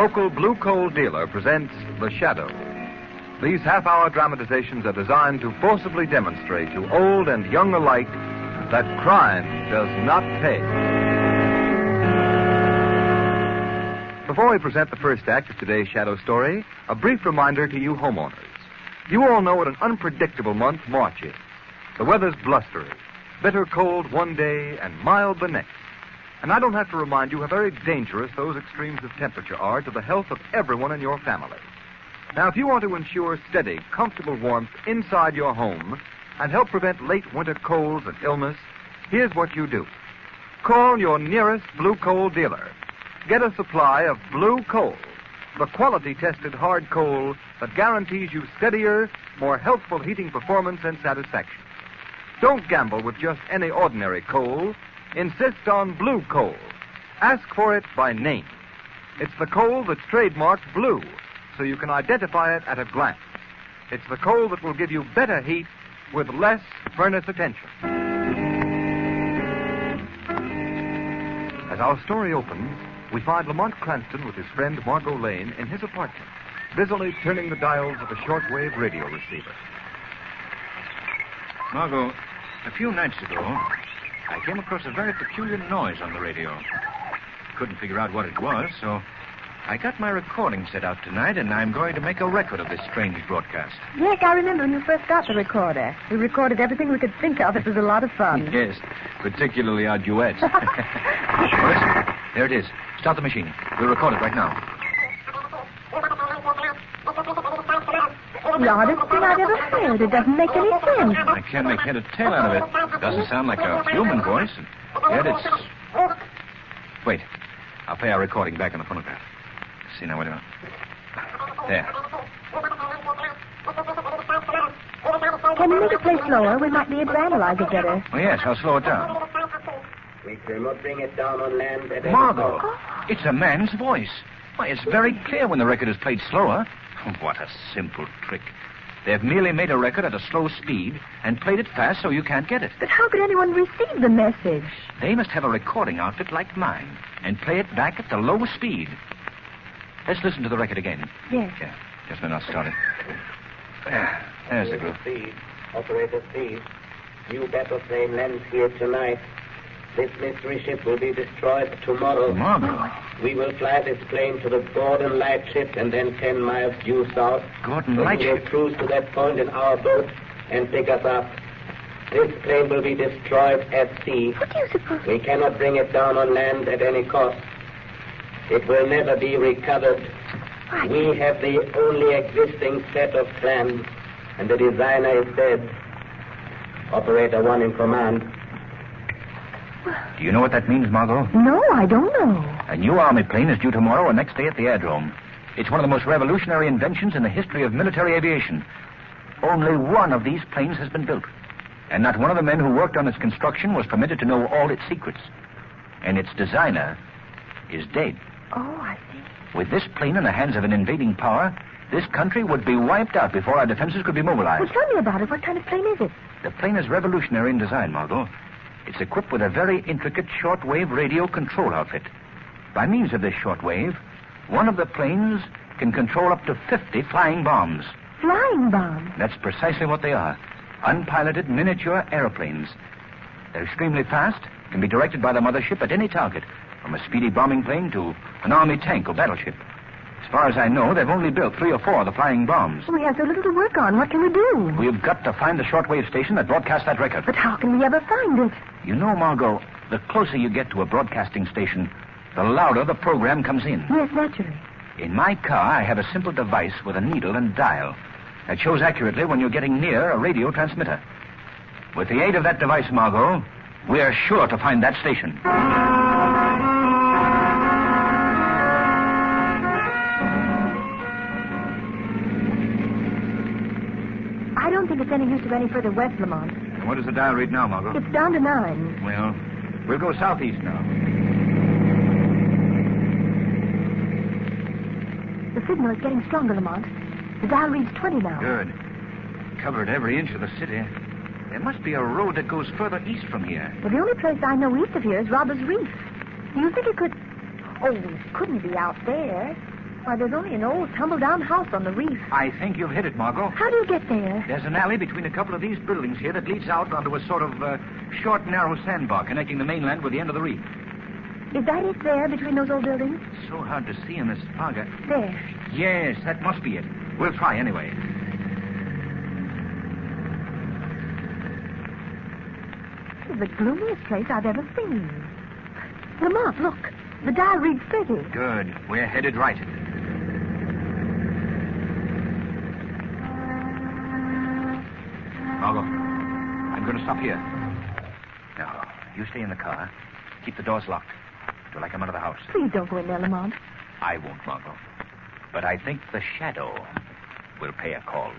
Local blue coal dealer presents The Shadow. These half hour dramatizations are designed to forcibly demonstrate to old and young alike that crime does not pay. Before we present the first act of today's Shadow story, a brief reminder to you homeowners. You all know what an unpredictable month March is. The weather's blustery, bitter cold one day and mild the next. And I don't have to remind you how very dangerous those extremes of temperature are to the health of everyone in your family. Now, if you want to ensure steady, comfortable warmth inside your home and help prevent late winter colds and illness, here's what you do. Call your nearest blue coal dealer. Get a supply of blue coal, the quality tested hard coal that guarantees you steadier, more healthful heating performance and satisfaction. Don't gamble with just any ordinary coal. Insist on blue coal. Ask for it by name. It's the coal that's trademarked blue, so you can identify it at a glance. It's the coal that will give you better heat with less furnace attention. As our story opens, we find Lamont Cranston with his friend Margot Lane in his apartment, busily turning the dials of a shortwave radio receiver. Margot, a few nights ago, I came across a very peculiar noise on the radio. Couldn't figure out what it was, so I got my recording set out tonight, and I'm going to make a record of this strange broadcast. Yes, I remember when you first got the recorder. We recorded everything we could think of. It was a lot of fun. Yes, particularly our duets. well, there it is. Start the machine. We'll record it right now. The oddest thing I've ever heard. It doesn't make any sense. I can't make head or tail out of it. It Doesn't sound like a human voice, and yet it's. Wait, I'll play our recording back on the phonograph. See now, wait a minute. There. Can you make it play slower? We might be able to analyze it better. Oh, yes, I'll slow it down. We cannot bring it down on land Margot, cost. it's a man's voice. Why, it's very clear when the record is played slower. Oh, what a simple trick. They've merely made a record at a slow speed and played it fast so you can't get it. But how could anyone receive the message? They must have a recording outfit like mine and play it back at the low speed. Let's listen to the record again. Yes. Yeah, just a minute, I'll start it. There, there's the group. Speed. Operator Speed. New battle plane lands here tonight. This mystery ship will be destroyed tomorrow. Margot. We will fly this plane to the Gordon Lightship and then ten miles due south. Gordon We will Lightship. cruise to that point in our boat and pick us up. This plane will be destroyed at sea. What do you suppose? We cannot bring it down on land at any cost. It will never be recovered. Why, We have the only existing set of plans, and the designer is dead. Operator one in command. Do you know what that means, Margot? No, I don't know. A new Army plane is due tomorrow or next day at the aerodrome. It's one of the most revolutionary inventions in the history of military aviation. Only one of these planes has been built. And not one of the men who worked on its construction was permitted to know all its secrets. And its designer is dead. Oh, I see. With this plane in the hands of an invading power, this country would be wiped out before our defenses could be mobilized. Well, tell me about it. What kind of plane is it? The plane is revolutionary in design, Margot. It's equipped with a very intricate shortwave radio control outfit. By means of this shortwave, one of the planes can control up to 50 flying bombs. Flying bombs? That's precisely what they are unpiloted miniature aeroplanes. They're extremely fast, can be directed by the mothership at any target, from a speedy bombing plane to an army tank or battleship. As far as I know, they've only built three or four of the flying bombs. We have so little to work on. What can we do? We've got to find the shortwave station that broadcast that record. But how can we ever find it? You know, Margot, the closer you get to a broadcasting station, the louder the program comes in. Yes, naturally. In my car, I have a simple device with a needle and dial that shows accurately when you're getting near a radio transmitter. With the aid of that device, Margot, we're sure to find that station. I don't think it's any use go any further west, Lamont. What does the dial read now, Margot? It's down to nine. Well, we'll go southeast now. The signal is getting stronger, Lamont. The dial reads 20 now. Good. Covered every inch of the city. There must be a road that goes further east from here. Well, the only place I know east of here is Robbers Reef. Do you think it could... Oh, it couldn't be out there. Why, there's only an old tumble-down house on the reef. I think you've hit it, Margot. How do you get there? There's an alley between a couple of these buildings here that leads out onto a sort of uh, short, narrow sandbar connecting the mainland with the end of the reef. Is that it there between those old buildings? So hard to see in this fog. There. Yes, that must be it. We'll try anyway. This is the gloomiest place I've ever seen. Lamont, look. The dial reads 30. Good. We're headed right. Margot, I'm going to stop here. Now, you stay in the car. Keep the doors locked till I come out of the house. Please don't go in there, Lamont. I won't, Margot. But I think the shadow will pay a call.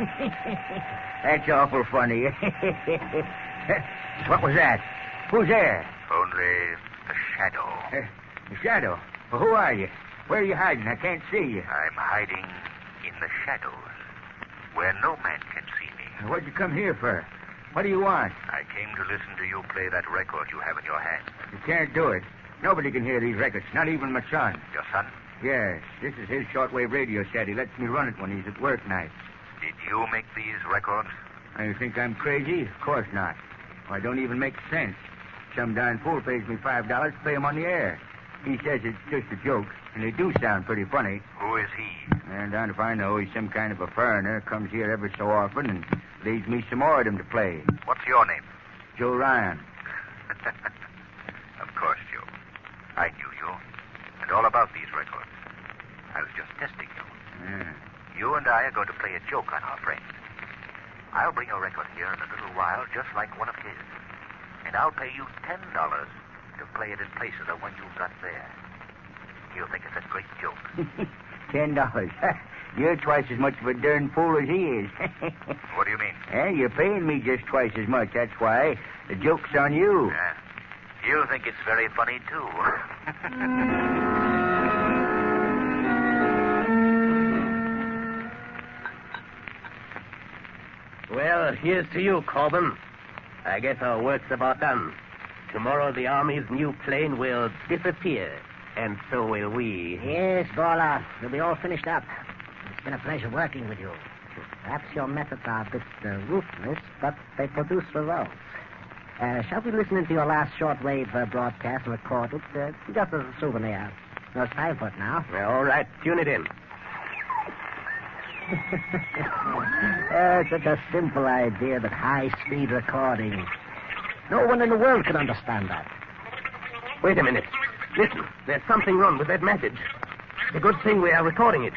That's awful funny. what was that? Who's there? Only the shadow. Uh, the shadow. Well, who are you? Where are you hiding? I can't see you. I'm hiding in the shadows, where no man can see me. What'd you come here for? What do you want? I came to listen to you play that record you have in your hand. You can't do it. Nobody can hear these records, not even my son. Your son, Yes, this is his shortwave radio set. He lets me run it when he's at work nights. did you make these records? You think I'm crazy? Of course not. I don't even make sense. Some darn fool pays me five dollars to play 'em on the air. He says it's just a joke, and they do sound pretty funny. Who is he? And down if I know, he's some kind of a foreigner, comes here every so often and leaves me some more of them to play. What's your name? Joe Ryan. of course, Joe. I knew you, and all about these records. I was just testing you. Yeah. You and I are going to play a joke on our friend. I'll bring a record here in a little while, just like one of his. And I'll pay you ten dollars to play it in place of the one you've got there. He'll think it's a great joke. Ten dollars. You're twice as much of a darn fool as he is. what do you mean? Eh, you're paying me just twice as much. That's why. The joke's on you. Yeah. He'll think it's very funny, too. Well, here's to you, Corbin. I guess our work's about done. Tomorrow the Army's new plane will disappear, and so will we. Yes, Gawler. We'll be all finished up. It's been a pleasure working with you. Perhaps your methods are a bit uh, ruthless, but they produce results. Uh, shall we listen into your last shortwave uh, broadcast and record it, uh, just as a souvenir? No, it's time for it now. Well, all right, tune it in. Uh, such a simple idea, but high-speed recording. No one in the world can understand that. Wait a minute. Listen, there's something wrong with that message. It's a good thing we are recording it.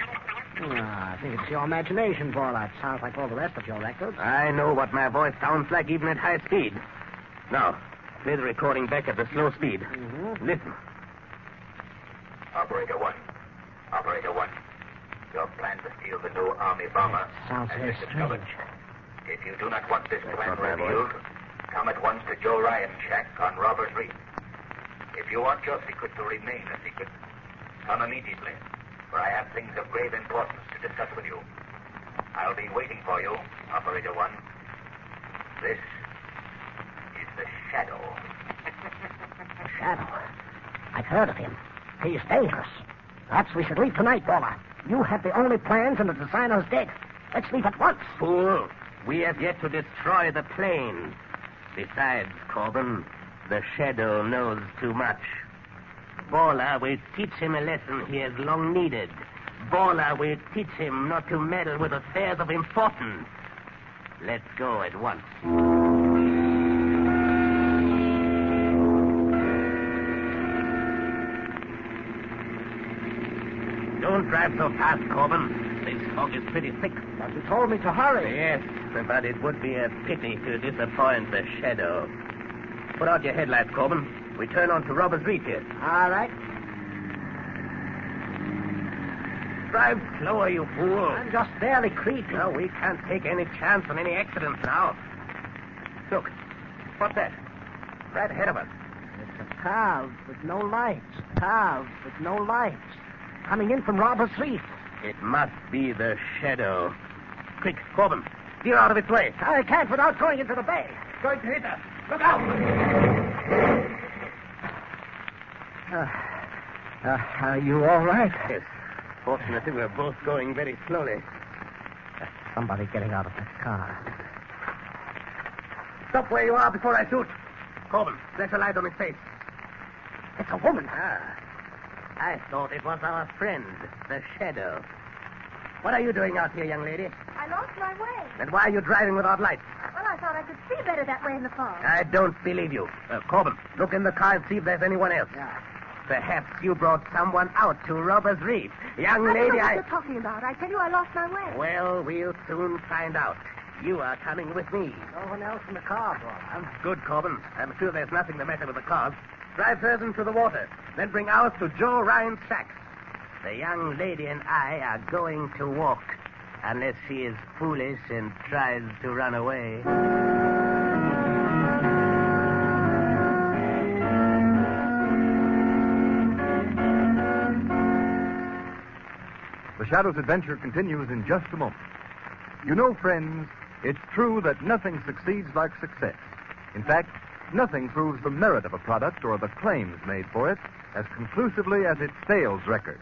Ah, I think it's your imagination. It sounds like all the rest of your records. I know what my voice sounds like even at high speed. Now, play the recording back at the slow speed. Mm-hmm. Listen. Operator one. Operator one. Your plan to steal the new army bomber Sounds has very been discovered. strange. If you do not want this plan revealed, come at once to Joe Ryan's shack on Robbers Reef. If you want your secret to remain a secret, come immediately, for I have things of grave importance to discuss with you. I'll be waiting for you, Operator One. This is the Shadow. Shadow. I've heard of him. He's dangerous. Perhaps we should leave tonight, Paula. You have the only plans and the designer's dead. Let's leave at once. Fool, we have yet to destroy the plane. Besides, Corbin, the Shadow knows too much. Bola will teach him a lesson he has long needed. Bola will teach him not to meddle with affairs of importance. Let's go at once. Don't drive so fast, Corbin. This fog is pretty thick. But you told me to hurry. Yes, but it would be a pity to disappoint the shadow. Put out your headlights, Corbin. We turn on to Robbers Reef here. All right. Drive slower, you fool. I'm just barely creeping. No, we can't take any chance on any accidents now. Look, what's that? Right ahead of us. It's a car with no lights. Car with no lights. Coming in from Robbers Reef. It must be the shadow. Quick, Corbin, steer out of its way. I can't without going into the bay. Going to hit us. Look out! Uh, uh, are you all right? Yes. Fortunately, we're both going very slowly. Somebody getting out of that car. Stop where you are before I shoot. Corbin, flash a light on his face. It's a woman. Ah. I thought it was our friend, the Shadow. What are you doing out here, young lady? I lost my way. And why are you driving without lights? Well, I thought I could see better that way in the fog. I don't believe you. Uh, Corbin, look in the car and see if there's anyone else. Yeah. Perhaps you brought someone out to Robbers Reef. Young I don't lady, know what I... you're talking about. I tell you, I lost my way. Well, we'll soon find out. You are coming with me. No one else in the car, Paula. Good, Corbin. I'm sure there's nothing the matter with the cars. Drive hers into the water. Then bring ours to Joe Ryan's shack. The young lady and I are going to walk. Unless she is foolish and tries to run away. The Shadow's adventure continues in just a moment. You know, friends, it's true that nothing succeeds like success. In fact, nothing proves the merit of a product or the claims made for it as conclusively as its sales records.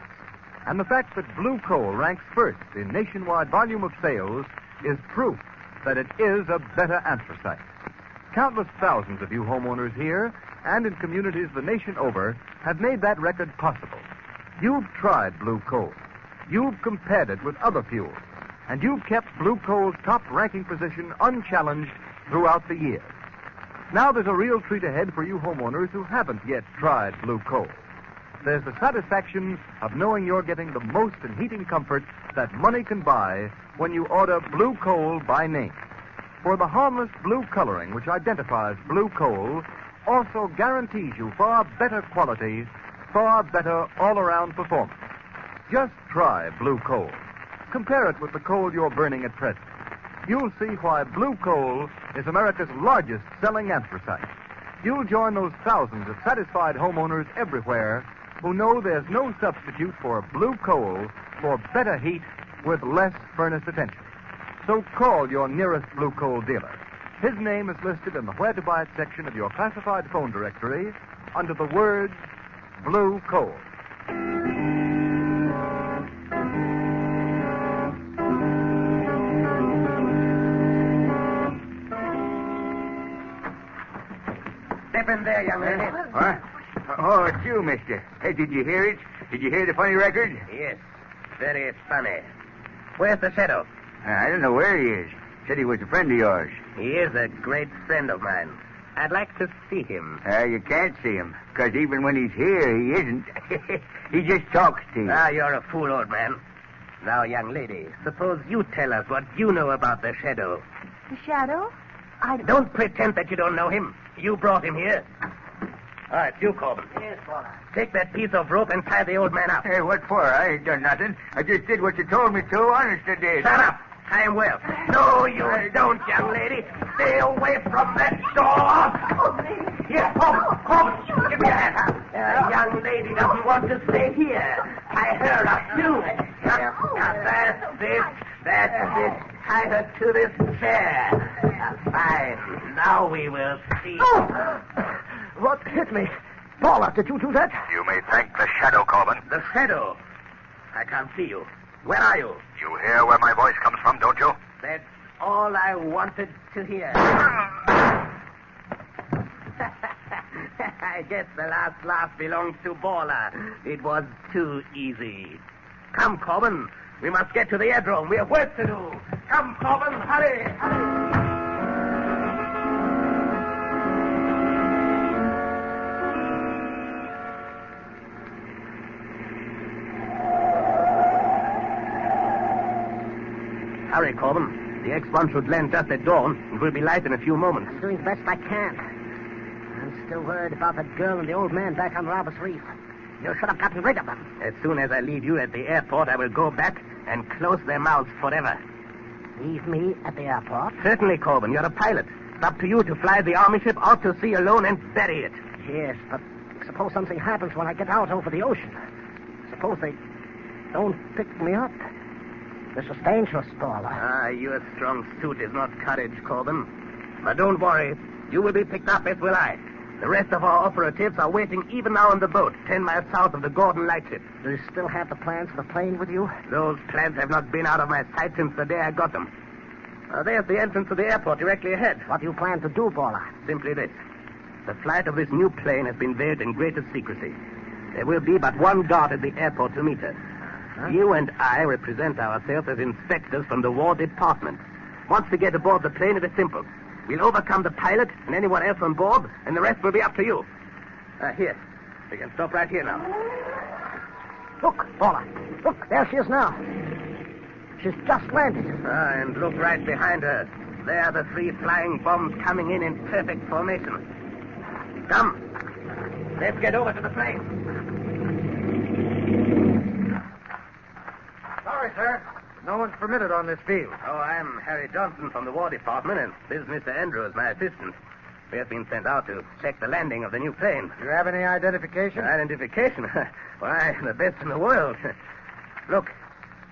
And the fact that Blue Coal ranks first in nationwide volume of sales is proof that it is a better anthracite. Countless thousands of you homeowners here and in communities the nation over have made that record possible. You've tried Blue Coal. You've compared it with other fuels. And you've kept Blue Coal's top ranking position unchallenged throughout the year. Now there's a real treat ahead for you homeowners who haven't yet tried Blue Coal. There's the satisfaction of knowing you're getting the most in heating comfort that money can buy when you order Blue Coal by name. For the harmless blue coloring which identifies Blue Coal also guarantees you far better quality, far better all-around performance. Just try Blue Coal. Compare it with the coal you're burning at present. You'll see why Blue Coal is America's largest selling anthracite. You'll join those thousands of satisfied homeowners everywhere who know there's no substitute for Blue Coal for better heat with less furnace attention. So call your nearest Blue Coal dealer. His name is listed in the Where to Buy It section of your classified phone directory under the words Blue Coal. Step in there, young lady. What? Oh, it's you, mister. Hey, did you hear it? Did you hear the funny record? Yes. Very funny. Where's the shadow? I don't know where he is. Said he was a friend of yours. He is a great friend of mine. I'd like to see him. Uh, you can't see him, because even when he's here, he isn't. he just talks to you. Ah, you're a fool, old man. Now, young lady, suppose you tell us what you know about the Shadow. The shadow? I don't. Don't pretend that you don't know him. You brought him here. All right, you, Corbin. Yes, Father. Take that piece of rope and tie the old man up. Hey, what for? I ain't done nothing. I just did what you told me to. Honest, I did. Shut up. I am well. No, you don't, young lady. Stay away from that door. Here, Corbin. Corbin, give me a hand. The young lady doesn't want to stay here. Tie her up, too. Oh. Now, now, that's it. That's it. Tie her to this chair. Fine. Now we will see. Oh. What hit me? Paula, did you do that? You may thank the shadow, Corbin. The shadow. I can't see you. Where are you? You hear where my voice comes from, don't you? That's all I wanted to hear. I guess the last laugh belongs to Baller. It was too easy. Come, Corbin. We must get to the aerodrome. We have work to do. Come, Corbin. Hurry. hurry. Hurry, Corbin. The X1 should land just at dawn. It will be light in a few moments. I'm doing the best I can. I'm still worried about that girl and the old man back on Robbers Reef. You should have gotten rid of them. As soon as I leave you at the airport, I will go back and close their mouths forever. Leave me at the airport? Certainly, Corbin. You're a pilot. It's up to you to fly the army ship out to sea alone and bury it. Yes, but suppose something happens when I get out over the ocean. Suppose they don't pick me up. This is dangerous, Paula. Ah, your strong suit is not courage, Corbin. But don't worry. You will be picked up, as will I. The rest of our operatives are waiting even now on the boat, ten miles south of the Gordon Lightship. Do you still have the plans for the plane with you? Those plans have not been out of my sight since the day I got them. Uh, there's the entrance to the airport directly ahead. What do you plan to do, Paula? Simply this. The flight of this new plane has been veiled in greatest secrecy. There will be but one guard at the airport to meet us. You and I represent ourselves as inspectors from the War Department. Once we get aboard the plane, it is simple. We'll overcome the pilot and anyone else on board, and the rest will be up to you. Uh, here. We can stop right here now. Look, Paula. Look, there she is now. She's just landed. Ah, and look right behind her. There are the three flying bombs coming in in perfect formation. Come. Let's get over to the plane. Sorry, sir. No one's permitted on this field. Oh, I'm Harry Johnson from the War Department, and this is Mr. Andrews, my assistant. We have been sent out to check the landing of the new plane. Do you have any identification? Identification? Why, the best in the world. Look,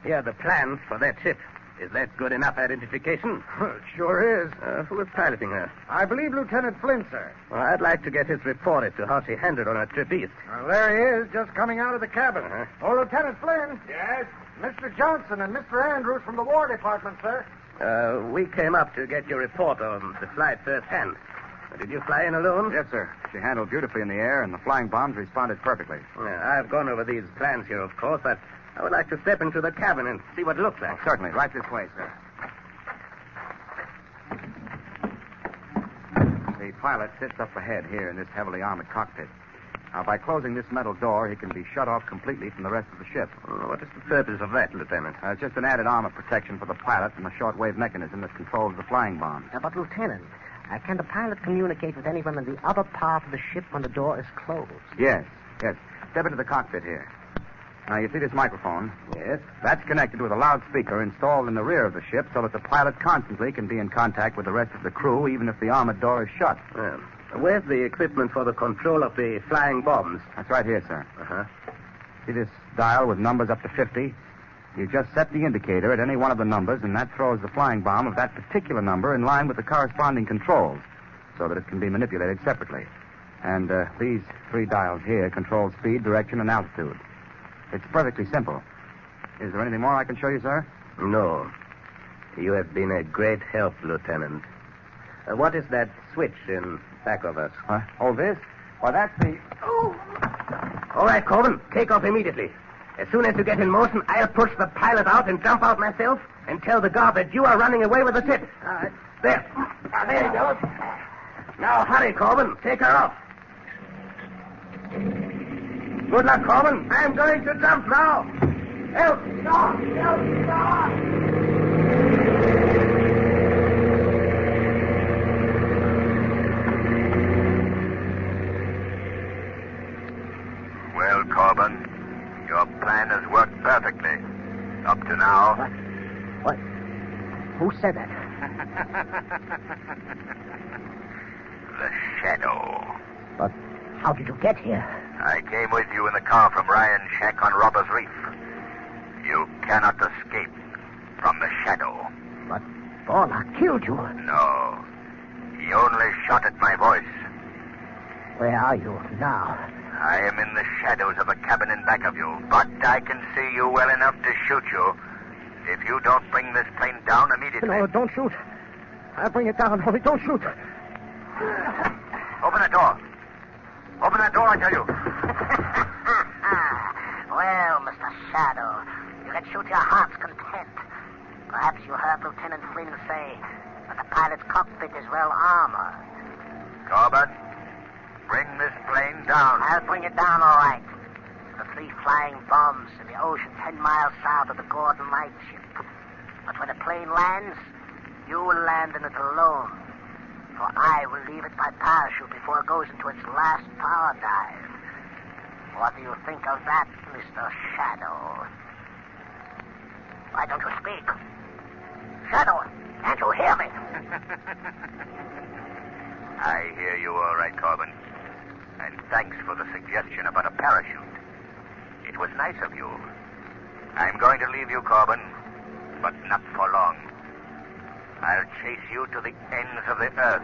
here are the plans for that ship. Is that good enough identification? it sure is. Uh, who is piloting her? I believe Lieutenant Flynn, sir. Well, I'd like to get his report as to how she handled on her trip east. Well, there he is, just coming out of the cabin. Uh-huh. Oh, Lieutenant Flynn. Yes? Mr. Johnson and Mr. Andrews from the War Department, sir. Uh, we came up to get your report on the flight firsthand. Did you fly in alone? Yes, sir. She handled beautifully in the air, and the flying bombs responded perfectly. Yeah, I've gone over these plans here, of course, but I would like to step into the cabin and see what it looks like. Certainly. Right this way, sir. The pilot sits up ahead here in this heavily armored cockpit. Now, by closing this metal door, he can be shut off completely from the rest of the ship. Oh, what is the purpose of that, Lieutenant? Uh, it's just an added armor protection for the pilot and the shortwave mechanism that controls the flying bomb. Uh, but, Lieutenant, uh, can the pilot communicate with anyone in the other part of the ship when the door is closed? Yes, yes. Step into the cockpit here. Now, you see this microphone? Yes. That's connected with a loudspeaker installed in the rear of the ship so that the pilot constantly can be in contact with the rest of the crew, even if the armored door is shut. Well, where's the equipment for the control of the flying bombs? That's right here, sir. Uh-huh. See this dial with numbers up to 50? You just set the indicator at any one of the numbers, and that throws the flying bomb of that particular number in line with the corresponding controls so that it can be manipulated separately. And uh, these three dials here control speed, direction, and altitude. It's perfectly simple. Is there anything more I can show you, sir? No. You have been a great help, Lieutenant. Uh, what is that switch in back of us? Huh? Oh, this? Why, that's the. Oh! All right, Corbin, take off immediately. As soon as you get in motion, I'll push the pilot out and jump out myself and tell the guard that you are running away with the ship. All right. There. There you go. Now hurry, Corbin. Take her off. Good luck, Corbin. I'm going to jump now. Help! Stop! Help! Stop! Well, Corbin, your plan has worked perfectly. Up to now. What? Who said that? The Shadow. But how did you get here? I came with you in the car from Ryan's shack on Robbers Reef. You cannot escape from the Shadow. But Borla killed you. No. He only shot at my voice. Where are you now? I am in the shadows of a cabin in back of you, but I can see you well enough to shoot you if you don't bring this plane down immediately. No, don't shoot. I'll bring it down. Only don't shoot. Open that door. Open that door, I tell you. well, Mr. Shadow, you can shoot your heart's content. Perhaps you heard Lieutenant Flynn say that the pilot's cockpit is well armored. Corbett, bring this plane down. I'll bring it down all right. The three flying bombs in the ocean ten miles south of the Gordon Lightship. But when the plane lands, you will land in it alone. For I will leave it by parachute before it goes into its last power dive. What do you think of that, Mr. Shadow? Why don't you speak? Shadow, can't you hear me? I hear you all right, Corbin. And thanks for the suggestion about a parachute. It was nice of you. I'm going to leave you, Corbin, but not for long. I'll chase you to the ends of the earth.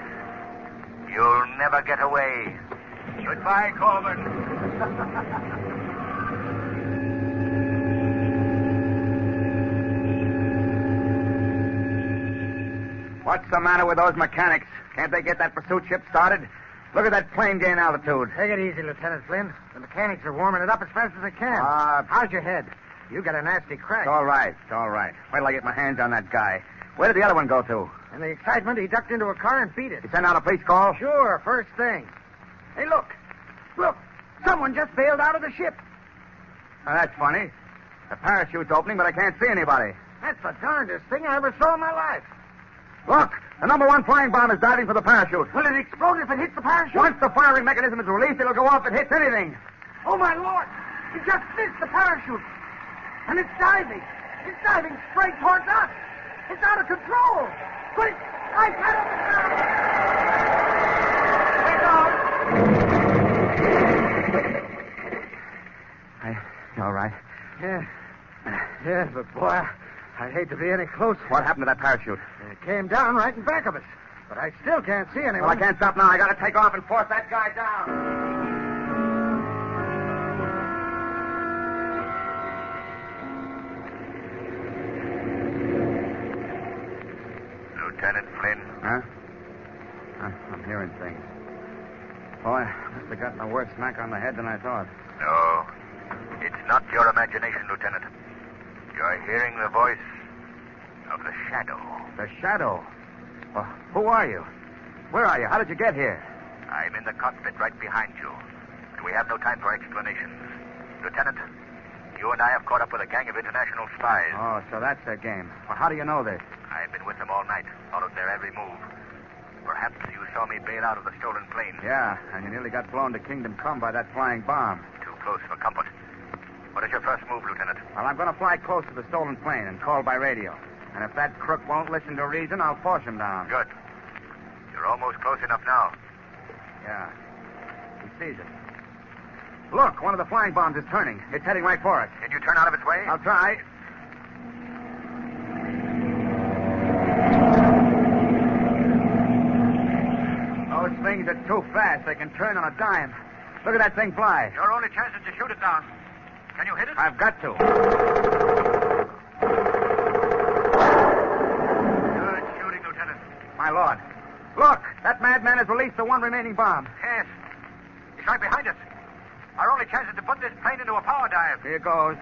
You'll never get away. Goodbye, Corbin. What's the matter with those mechanics? Can't they get that pursuit ship started? Look at that plane gain altitude. Take it easy, Lieutenant Flynn. The mechanics are warming it up as fast as they can. Uh, How's your head? You got a nasty crack. It's all right. It's all right. Wait till I get my hands on that guy. Where did the other one go to? In the excitement, he ducked into a car and beat it. You send out a police call? Sure, first thing. Hey, look. Look. Someone just bailed out of the ship. Now, that's funny. The parachute's opening, but I can't see anybody. That's the darndest thing I ever saw in my life. Look, the number one flying bomb is diving for the parachute. Will it explode if it hits the parachute? Once the firing mechanism is released, it'll go off if it hits anything. Oh, my Lord. It just missed the parachute. And it's diving. It's diving straight towards us. It's out of control. Quick! I got on the ground. Hey, you all right? Yeah. Yeah, but boy, I'd hate to be any closer. What happened to that parachute? It came down right in back of us. But I still can't see anyone. Well, I can't stop now. I gotta take off and force that guy down. Lieutenant Flynn. Huh? Huh, I'm hearing things. Boy, I must have gotten a worse smack on the head than I thought. No, it's not your imagination, Lieutenant. You're hearing the voice of the Shadow. The shadow. Well, who are you? Where are you? How did you get here? I'm in the cockpit right behind you, and we have no time for explanations. Lieutenant, you and I have caught up with a gang of international spies. Oh, so that's their game. Well, how do you know this? I've been with them all night, followed their every move. Perhaps you saw me bail out of the stolen plane. Yeah, and you nearly got blown to Kingdom Come by that flying bomb. Too close for comfort. What is your first move, Lieutenant? Well, I'm going to fly close to the stolen plane and call by radio. And if that crook won't listen to reason, I'll force him down. Good. You're almost close enough now. Yeah. He sees it. Look, one of the flying bombs is turning. It's heading right for us. Can you turn out of its way? I'll try. Those things are too fast. They can turn on a dime. Look at that thing fly. Your only chance is to shoot it down. Can you hit it? I've got to. Good shooting, Lieutenant. My lord. Look, that madman has released the one remaining bomb. Yes. He's right behind us. Our only chance is to put this plane into a power dive. Here goes.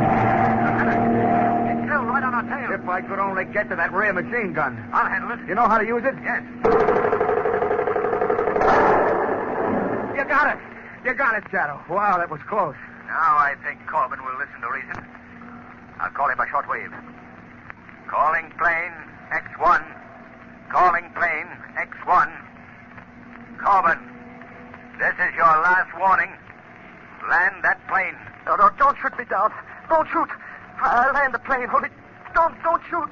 Lieutenant, it's still right on our tail. Ship I could only get to that rear machine gun. I'll handle it. You know how to use it? Yes. You got it. You got it, Shadow. Wow, that was close. Now I think Corbin will listen to reason. I'll call him by shortwave. Calling plane X1. Calling plane X1. Corbin, this is your last warning. Land that plane. No, no, don't shoot me down. Don't shoot. I'll land the plane. Only don't, don't shoot.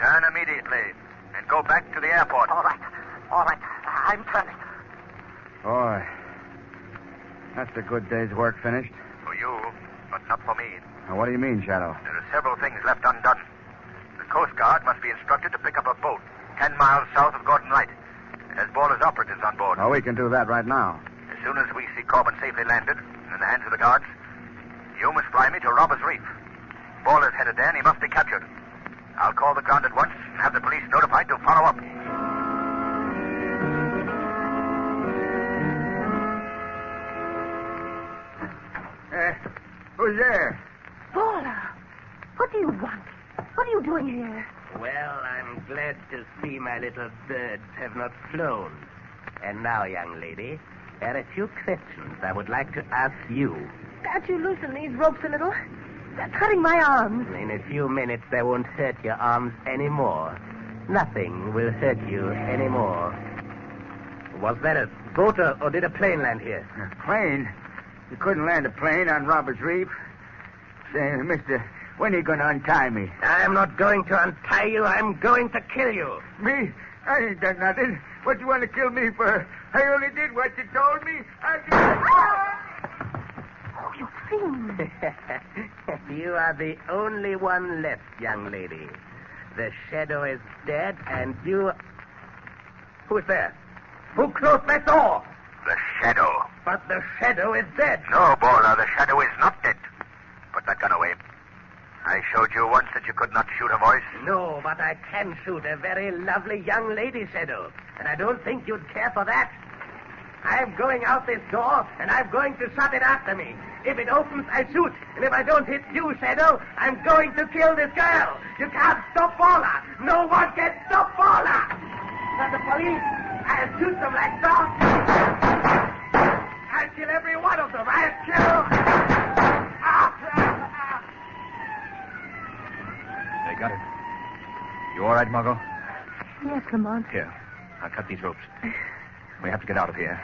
Turn immediately and go back to the airport. All right. All right. I'm turning. Boy, that's a good day's work finished. For you, but not for me. Now, what do you mean, Shadow? There are several things left undone. The Coast Guard must be instructed to pick up a boat ten miles south of Gordon Light. It has Baller's operatives on board. Oh, we can do that right now. As soon as we see Corbin safely landed in the hands of the guards, you must fly me to Robbers Reef. Baller's headed there, and he must be captured. I'll call the ground at once and have the police notified to follow up. Oh, who's there? Paula, what do you want? What are you doing here? Well, I'm glad to see my little birds have not flown. And now, young lady, there are a few questions I would like to ask you. Can't you loosen these ropes a little? They're cutting my arms. In a few minutes, they won't hurt your arms anymore. Nothing will hurt you anymore. Was that a boat or, or did a plane land here? A plane? You couldn't land a plane on Robbers Reef. Say, mister, when are you going to untie me? I'm not going to untie you. I'm going to kill you. Me? I ain't done nothing. What you want to kill me for? I only did what you told me. I did. Oh, you fiend. you are the only one left, young lady. The shadow is dead, and you. Who's there? Who closed that door? The shadow. But the shadow is dead. No, Baller, the shadow is not dead. Put that gun away. I showed you once that you could not shoot a voice. No, but I can shoot a very lovely young lady, Shadow. And I don't think you'd care for that. I'm going out this door, and I'm going to shut it after me. If it opens, I shoot. And if I don't hit you, Shadow, I'm going to kill this girl. You can't stop Paula. No one can stop Paula. But the police, I'll shoot them like dogs. I'll kill every one of them. I'll kill. They got it. You all right, Margot? Yes, Lamont. Here, I'll cut these ropes. We have to get out of here.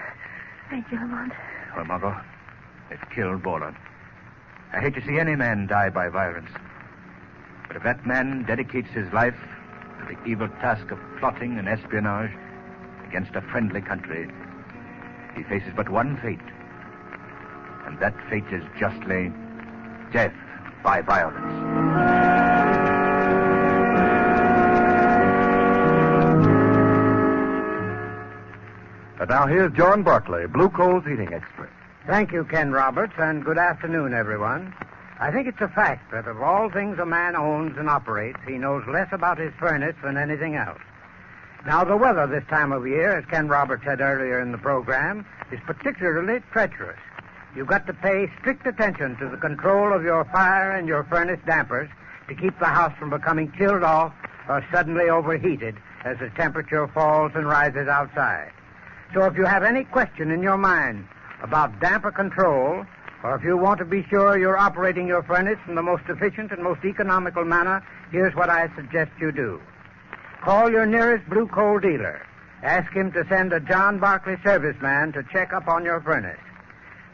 Thank you, Lamont. Well, Margot, they've killed Borland. I hate to see any man die by violence. But if that man dedicates his life to the evil task of plotting and espionage against a friendly country, he faces but one fate. And that fate is justly death by violence. And now here's John Barclay, Blue Coal's heating expert. Thank you, Ken Roberts, and good afternoon, everyone. I think it's a fact that of all things a man owns and operates, he knows less about his furnace than anything else. Now, the weather this time of year, as Ken Roberts said earlier in the program, is particularly treacherous. You've got to pay strict attention to the control of your fire and your furnace dampers to keep the house from becoming chilled off or suddenly overheated as the temperature falls and rises outside. So if you have any question in your mind about damper control, or if you want to be sure you're operating your furnace in the most efficient and most economical manner, here's what I suggest you do. Call your nearest blue coal dealer. Ask him to send a John Barclay serviceman to check up on your furnace.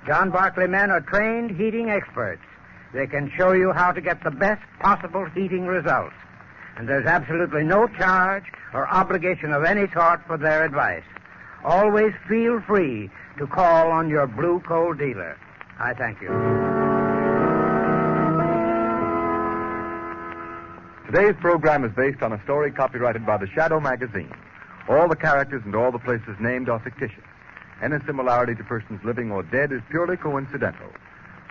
John Barclay men are trained heating experts. They can show you how to get the best possible heating results. And there's absolutely no charge or obligation of any sort for their advice. Always feel free to call on your blue coal dealer. I thank you. Today's program is based on a story copyrighted by the Shadow magazine. All the characters and all the places named are fictitious. Any similarity to persons living or dead is purely coincidental.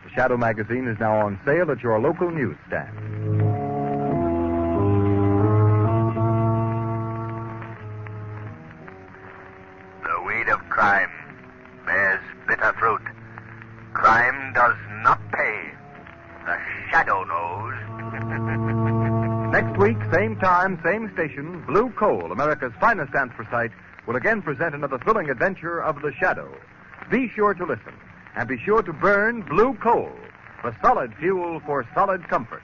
The Shadow magazine is now on sale at your local newsstand. Same time, same station, Blue Coal, America's finest anthracite, will again present another thrilling adventure of the shadow. Be sure to listen, and be sure to burn Blue Coal, the solid fuel for solid comfort.